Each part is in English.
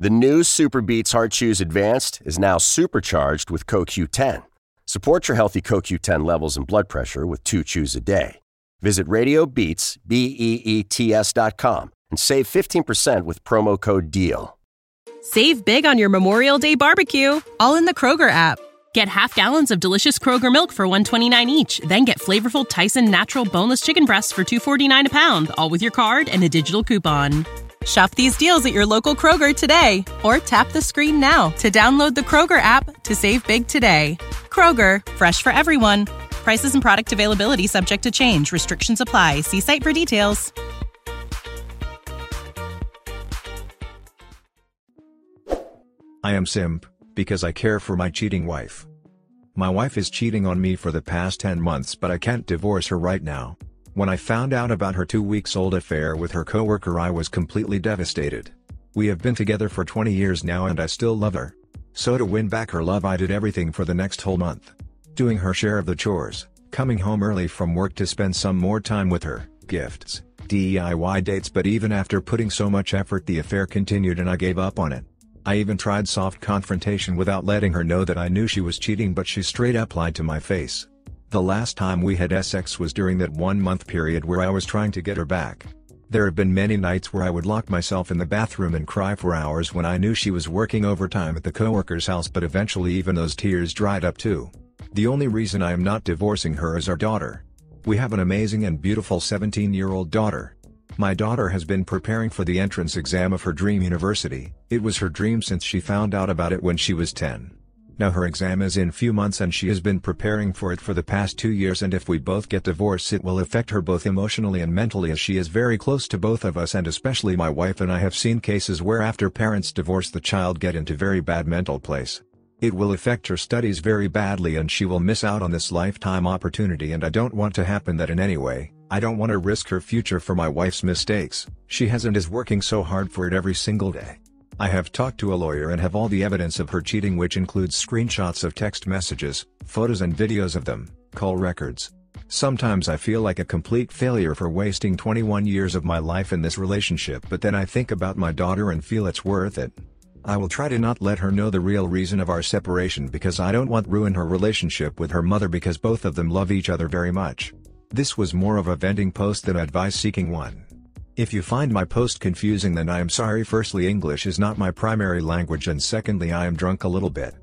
The new SuperBeets Heart Chews Advanced is now supercharged with CoQ10. Support your healthy CoQ10 levels and blood pressure with two chews a day. Visit RadioBeets, B-E-E-T-S dot com and save 15% with promo code DEAL. Save big on your Memorial Day barbecue, all in the Kroger app. Get half gallons of delicious Kroger milk for 129 each, then get flavorful Tyson natural boneless chicken breasts for 249 a pound, all with your card and a digital coupon. Shop these deals at your local Kroger today or tap the screen now to download the Kroger app to save big today. Kroger, fresh for everyone. Prices and product availability subject to change. Restrictions apply. See site for details. I am simp, because I care for my cheating wife. My wife is cheating on me for the past 10 months but I can't divorce her right now. When I found out about her two weeks old affair with her coworker I was completely devastated. We have been together for 20 years now and I still love her. So to win back her love I did everything for the next whole month. Doing her share of the chores, coming home early from work to spend some more time with her, gifts, DIY dates but even after putting so much effort the affair continued and I gave up on it. I even tried soft confrontation without letting her know that I knew she was cheating but she straight up lied to my face. The last time we had sex was during that one month period where I was trying to get her back. There have been many nights where I would lock myself in the bathroom and cry for hours when I knew she was working overtime at the coworker's house but eventually even those tears dried up too. The only reason I am not divorcing her is our daughter. We have an amazing and beautiful 17-year-old daughter. My daughter has been preparing for the entrance exam of her dream university, it was her dream since she found out about it when she was 10. Now her exam is in few months and she has been preparing for it for the past two years and if we both get divorced it will affect her both emotionally and mentally as she is very close to both of us and especially my wife and I have seen cases where after parents divorce the child get into very bad mental place. It will affect her studies very badly and she will miss out on this lifetime opportunity and I don't want to happen that in any way. I don't want to risk her future for my wife's mistakes, she has and is working so hard for it every single day. I have talked to a lawyer and have all the evidence of her cheating which includes screenshots of text messages, photos and videos of them, call records. Sometimes I feel like a complete failure for wasting 21 years of my life in this relationship but then I think about my daughter and feel it's worth it. I will try to not let her know the real reason of our separation because I don't want ruin her relationship with her mother because both of them love each other very much. This was more of a venting post than advice-seeking one. If you find my post confusing then I am sorry firstly English is not my primary language and secondly I am drunk a little bit.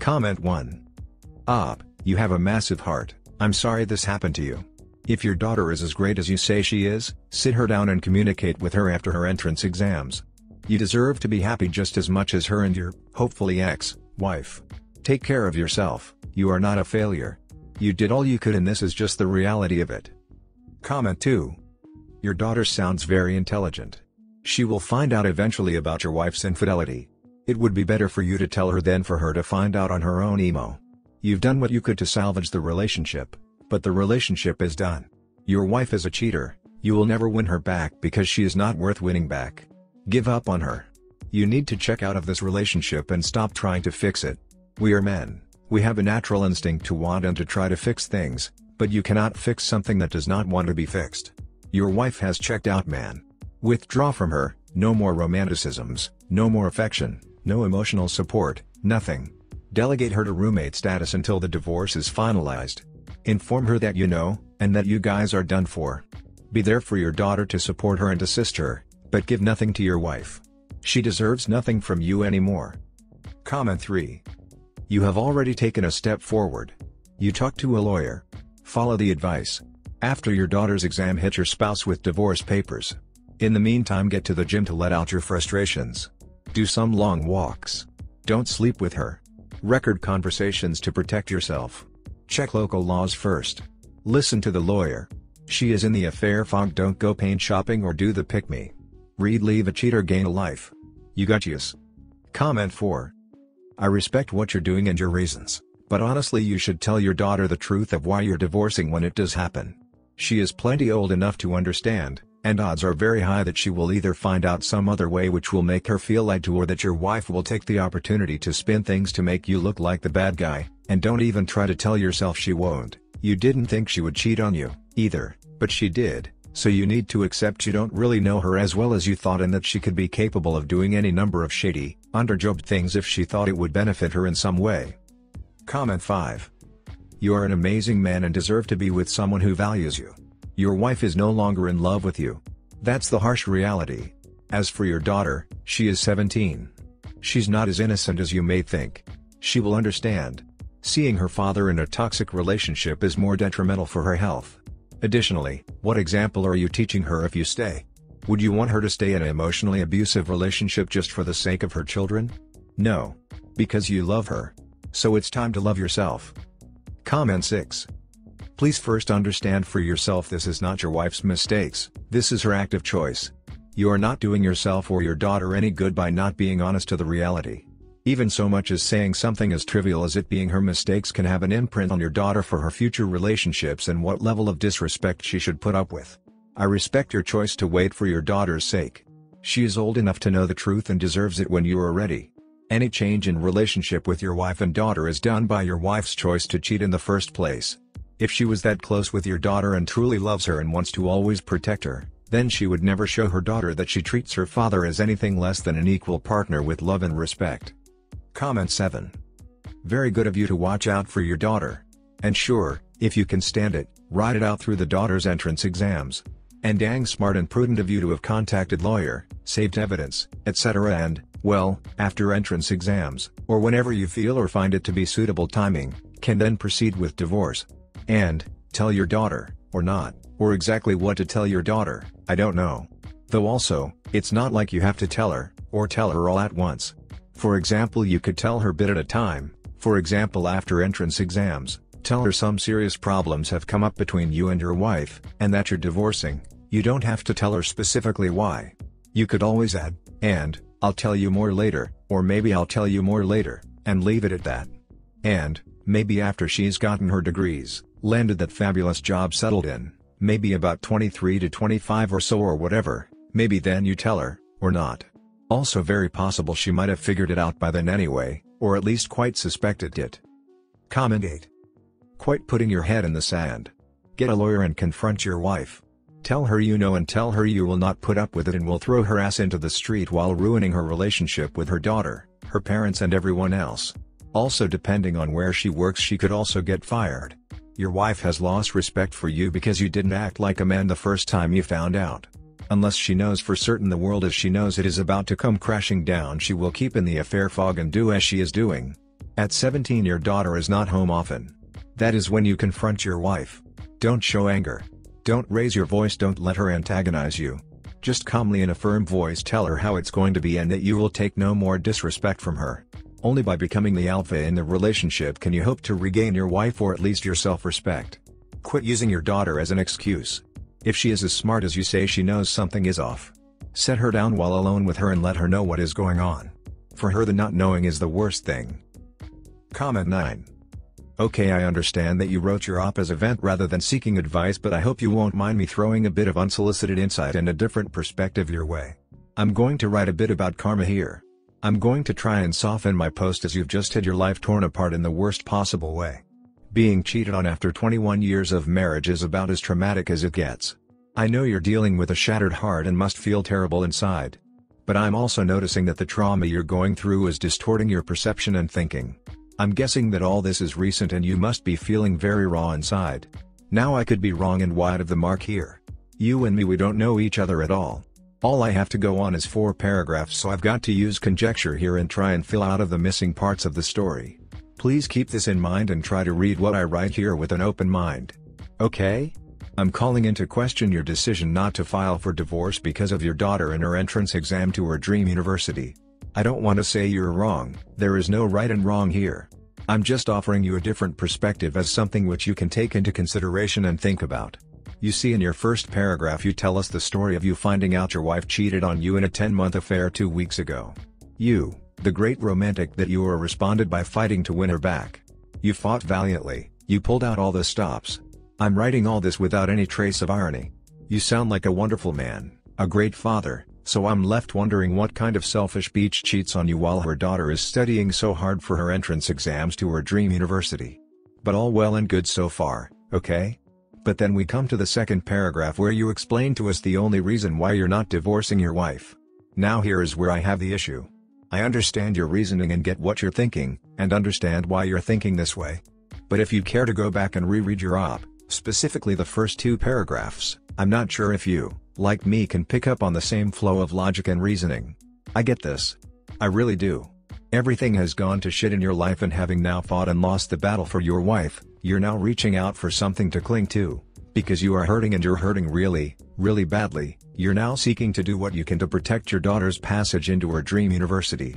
Comment 1. Op, you have a massive heart, I'm sorry this happened to you. If your daughter is as great as you say she is, sit her down and communicate with her after her entrance exams. You deserve to be happy just as much as her and your, hopefully ex-wife. Take care of yourself, you are not a failure. You did all you could and this is just the reality of it. Comment 2. Your daughter sounds very intelligent. She will find out eventually about your wife's infidelity. It would be better for you to tell her than for her to find out on her own emo. You've done what you could to salvage the relationship, but the relationship is done. Your wife is a cheater, you will never win her back because she is not worth winning back. Give up on her. You need to check out of this relationship and stop trying to fix it. We are men. We have a natural instinct to want and to try to fix things, but you cannot fix something that does not want to be fixed. Your wife has checked out man. Withdraw from her, no more romanticisms, no more affection, no emotional support, nothing. Delegate her to roommate status until the divorce is finalized. Inform her that you know, and that you guys are done for. Be there for your daughter to support her and assist her, but give nothing to your wife. She deserves nothing from you anymore. Comment 3. You have already taken a step forward. You talk to a lawyer. Follow the advice. After your daughter's exam hit your spouse with divorce papers. In the meantime get to the gym to let out your frustrations. Do some long walks. Don't sleep with her. Record conversations to protect yourself. Check local laws first. Listen to the lawyer. She is in the affair fog don't go paint shopping or do the pick me. Read leave a cheater gain a life. You got yous. Comment 4. I respect what you're doing and your reasons, but honestly you should tell your daughter the truth of why you're divorcing when it does happen. She is plenty old enough to understand, and odds are very high that she will either find out some other way which will make her feel lied to or that your wife will take the opportunity to spin things to make you look like the bad guy, and don't even try to tell yourself she won't. You didn't think she would cheat on you, either, but she did, So you need to accept you don't really know her as well as you thought and that she could be capable of doing any number of shady, underjob things if she thought it would benefit her in some way. Comment 5. You are an amazing man and deserve to be with someone who values you. Your wife is no longer in love with you. That's the harsh reality. As for your daughter, she is 17. She's not as innocent as you may think. She will understand. Seeing her father in a toxic relationship is more detrimental for her health. Additionally, what example are you teaching her if you stay? Would you want her to stay in an emotionally abusive relationship just for the sake of her children? No. Because you love her. So it's time to love yourself. Comment 6. Please first understand for yourself this is not your wife's mistakes, this is her active choice. You are not doing yourself or your daughter any good by not being honest to the reality. Even so much as saying something as trivial as it being her mistakes can have an imprint on your daughter for her future relationships and what level of disrespect she should put up with. I respect your choice to wait for your daughter's sake. She is old enough to know the truth and deserves it when you are ready. Any change in relationship with your wife and daughter is done by your wife's choice to cheat in the first place. If she was that close with your daughter and truly loves her and wants to always protect her, then she would never show her daughter that she treats her father as anything less than an equal partner with love and respect. Comment 7. Very good of you to watch out for your daughter. And sure, if you can stand it, ride it out through the daughter's entrance exams. And dang smart and prudent of you to have contacted lawyer, saved evidence, etc. and, well, after entrance exams, or whenever you feel or find it to be suitable timing, can then proceed with divorce. And, tell your daughter, or not, or exactly what to tell your daughter, I don't know. Though also, it's not like you have to tell her, or tell her all at once. For example you could tell her bit at a time, for example after entrance exams, tell her some serious problems have come up between you and your wife, and that you're divorcing, you don't have to tell her specifically why. You could always add, and, I'll tell you more later, or maybe I'll tell you more later, and leave it at that. And, maybe after she's gotten her degrees, landed that fabulous job settled in, maybe about 23 to 25 or so or whatever, maybe then you tell her, or not. Also very possible she might have figured it out by then anyway, or at least quite suspected it. Comment 8. Quite putting your head in the sand. Get a lawyer and confront your wife. Tell her you know and tell her you will not put up with it and will throw her ass into the street while ruining her relationship with her daughter, her parents and everyone else. Also depending on where she works she could also get fired. Your wife has lost respect for you because you didn't act like a man the first time you found out. Unless she knows for certain the world as she knows it is about to come crashing down she will keep in the affair fog and do as she is doing. At 17 your daughter is not home often. That is when you confront your wife. Don't show anger. Don't raise your voice don't let her antagonize you. Just calmly in a firm voice tell her how it's going to be and that you will take no more disrespect from her. Only by becoming the alpha in the relationship can you hope to regain your wife or at least your self-respect. Quit using your daughter as an excuse. If she is as smart as you say she knows something is off. Set her down while alone with her and let her know what is going on. For her the not knowing is the worst thing. Comment 9. Okay I understand that you wrote your op as a vent rather than seeking advice but I hope you won't mind me throwing a bit of unsolicited insight and a different perspective your way. I'm going to write a bit about karma here. I'm going to try and soften my post as you've just had your life torn apart in the worst possible way. Being cheated on after 21 years of marriage is about as traumatic as it gets. I know you're dealing with a shattered heart and must feel terrible inside. But I'm also noticing that the trauma you're going through is distorting your perception and thinking. I'm guessing that all this is recent and you must be feeling very raw inside. Now I could be wrong and wide of the mark here. You and me we don't know each other at all. All I have to go on is four paragraphs so I've got to use conjecture here and try and fill out of the missing parts of the story. Please keep this in mind and try to read what I write here with an open mind. Okay? I'm calling into question your decision not to file for divorce because of your daughter and her entrance exam to her dream university. I don't want to say you're wrong, there is no right and wrong here. I'm just offering you a different perspective as something which you can take into consideration and think about. You see in your first paragraph you tell us the story of you finding out your wife cheated on you in a 10-month affair two weeks ago. You, the great romantic that you were responded by fighting to win her back. You fought valiantly, you pulled out all the stops. I'm writing all this without any trace of irony. You sound like a wonderful man, a great father, so I'm left wondering what kind of selfish beach cheats on you while her daughter is studying so hard for her entrance exams to her dream university. But all well and good so far, okay? But then we come to the second paragraph where you explain to us the only reason why you're not divorcing your wife. Now here is where I have the issue. I understand your reasoning and get what you're thinking, and understand why you're thinking this way. But if you care to go back and reread your op, specifically the first two paragraphs, I'm not sure if you, like me can pick up on the same flow of logic and reasoning. I get this. I really do. Everything has gone to shit in your life and having now fought and lost the battle for your wife, you're now reaching out for something to cling to. Because you are hurting and you're hurting really, really badly, you're now seeking to do what you can to protect your daughter's passage into her dream university.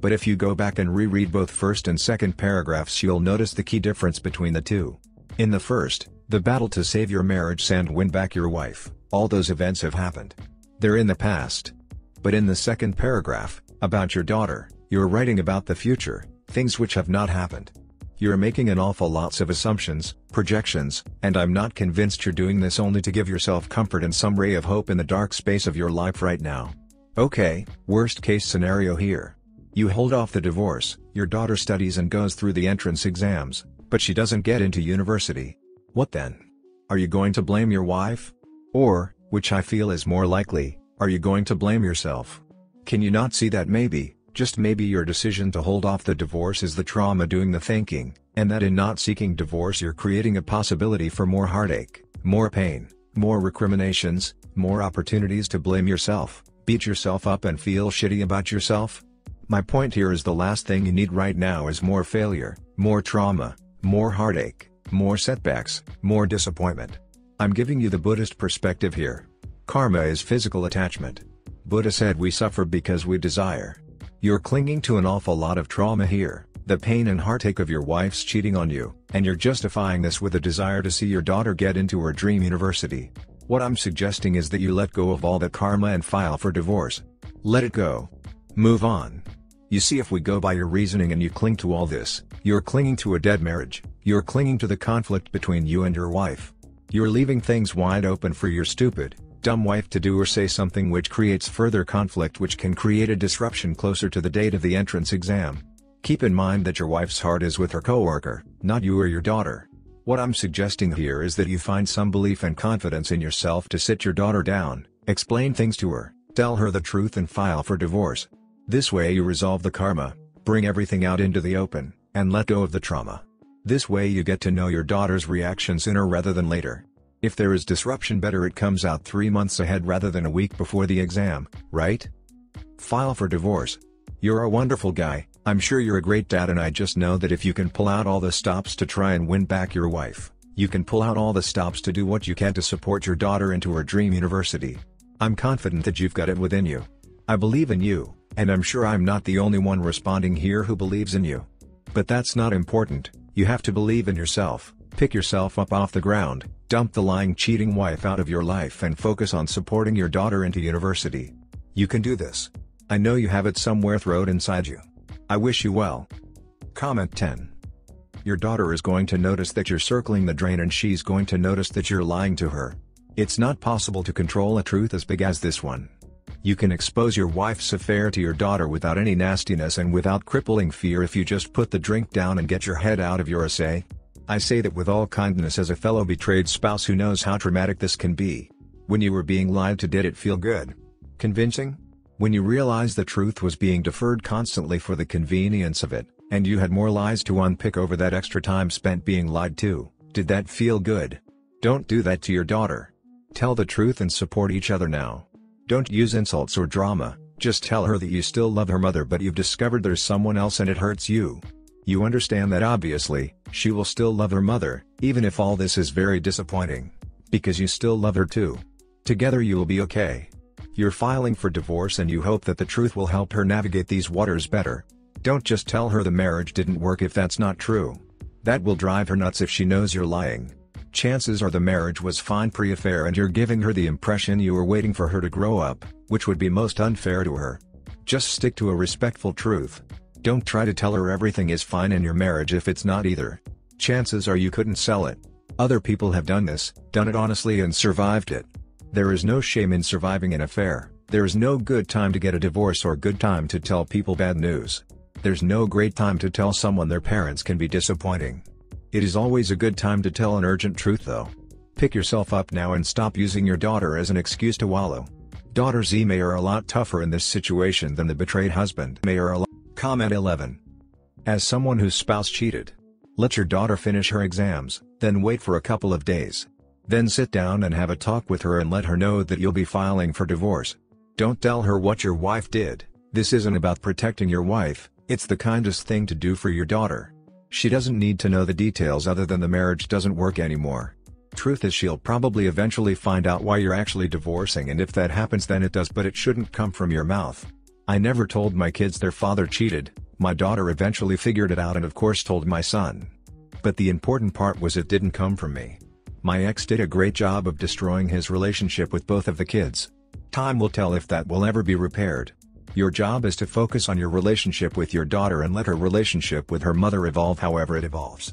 But if you go back and reread both first and second paragraphs you'll notice the key difference between the two. In the first, the battle to save your marriage and win back your wife, all those events have happened. They're in the past. But in the second paragraph, about your daughter, you're writing about the future, things which have not happened. You're making an awful lots of assumptions, projections, and I'm not convinced you're doing this only to give yourself comfort and some ray of hope in the dark space of your life right now. Okay, worst case scenario here. You hold off the divorce, your daughter studies and goes through the entrance exams, but she doesn't get into university. What then? Are you going to blame your wife? Or, which I feel is more likely, are you going to blame yourself? Can you not see that maybe, just maybe your decision to hold off the divorce is the trauma doing the thinking, and that in not seeking divorce you're creating a possibility for more heartache, more pain, more recriminations, more opportunities to blame yourself, beat yourself up and feel shitty about yourself? My point here is the last thing you need right now is more failure, more trauma, more heartache, more setbacks, more disappointment. I'm giving you the Buddhist perspective here. Karma is physical attachment. Buddha said we suffer because we desire. You're clinging to an awful lot of trauma here, the pain and heartache of your wife's cheating on you, and you're justifying this with a desire to see your daughter get into her dream university. What I'm suggesting is that you let go of all that karma and file for divorce. Let it go. Move on. You see if we go by your reasoning and you cling to all this, you're clinging to a dead marriage, you're clinging to the conflict between you and your wife. You're leaving things wide open for your stupid, dumb wife to do or say something which creates further conflict which can create a disruption closer to the date of the entrance exam. Keep in mind that your wife's heart is with her coworker, not you or your daughter. What I'm suggesting here is that you find some belief and confidence in yourself to sit your daughter down, explain things to her, tell her the truth and file for divorce. This way you resolve the karma, bring everything out into the open, and let go of the trauma. This way you get to know your daughter's reaction sooner rather than later. If there is disruption better it comes out 3 months ahead rather than a week before the exam, right? File for divorce. You're a wonderful guy, I'm sure you're a great dad and I just know that if you can pull out all the stops to try and win back your wife, you can pull out all the stops to do what you can to support your daughter into her dream university. I'm confident that you've got it within you. I believe in you, and I'm sure I'm not the only one responding here who believes in you. But that's not important, you have to believe in yourself, pick yourself up off the ground, Dump the lying cheating wife out of your life and focus on supporting your daughter into university. You can do this. I know you have it somewhere throat inside you. I wish you well. Comment 10. Your daughter is going to notice that you're circling the drain and she's going to notice that you're lying to her. It's not possible to control a truth as big as this one. You can expose your wife's affair to your daughter without any nastiness and without crippling fear if you just put the drink down and get your head out of your essay. I say that with all kindness as a fellow betrayed spouse who knows how traumatic this can be. When you were being lied to did it feel good? Convincing? When you realized the truth was being deferred constantly for the convenience of it, and you had more lies to unpick over that extra time spent being lied to, did that feel good? Don't do that to your daughter. Tell the truth and support each other now. Don't use insults or drama, just tell her that you still love her mother but you've discovered there's someone else and it hurts you. You understand that obviously, she will still love her mother, even if all this is very disappointing. Because you still love her too. Together you will be okay. You're filing for divorce and you hope that the truth will help her navigate these waters better. Don't just tell her the marriage didn't work if that's not true. That will drive her nuts if she knows you're lying. Chances are the marriage was fine pre-affair and you're giving her the impression you were waiting for her to grow up, which would be most unfair to her. Just stick to a respectful truth. Don't try to tell her everything is fine in your marriage if it's not either. Chances are you couldn't sell it. Other people have done this, done it honestly and survived it. There is no shame in surviving an affair, there is no good time to get a divorce or good time to tell people bad news. There's no great time to tell someone their parents can be disappointing. It is always a good time to tell an urgent truth though. Pick yourself up now and stop using your daughter as an excuse to wallow. Daughters E may are a lot tougher in this situation than the betrayed husband may are a lot. Comment 11. As someone whose spouse cheated, let your daughter finish her exams, then wait for a couple of days. Then sit down and have a talk with her and let her know that you'll be filing for divorce. Don't tell her what your wife did, this isn't about protecting your wife, it's the kindest thing to do for your daughter. She doesn't need to know the details other than the marriage doesn't work anymore. Truth is she'll probably eventually find out why you're actually divorcing and if that happens then it does but it shouldn't come from your mouth. I never told my kids their father cheated, my daughter eventually figured it out and of course told my son. But the important part was it didn't come from me. My ex did a great job of destroying his relationship with both of the kids. Time will tell if that will ever be repaired. Your job is to focus on your relationship with your daughter and let her relationship with her mother evolve however it evolves.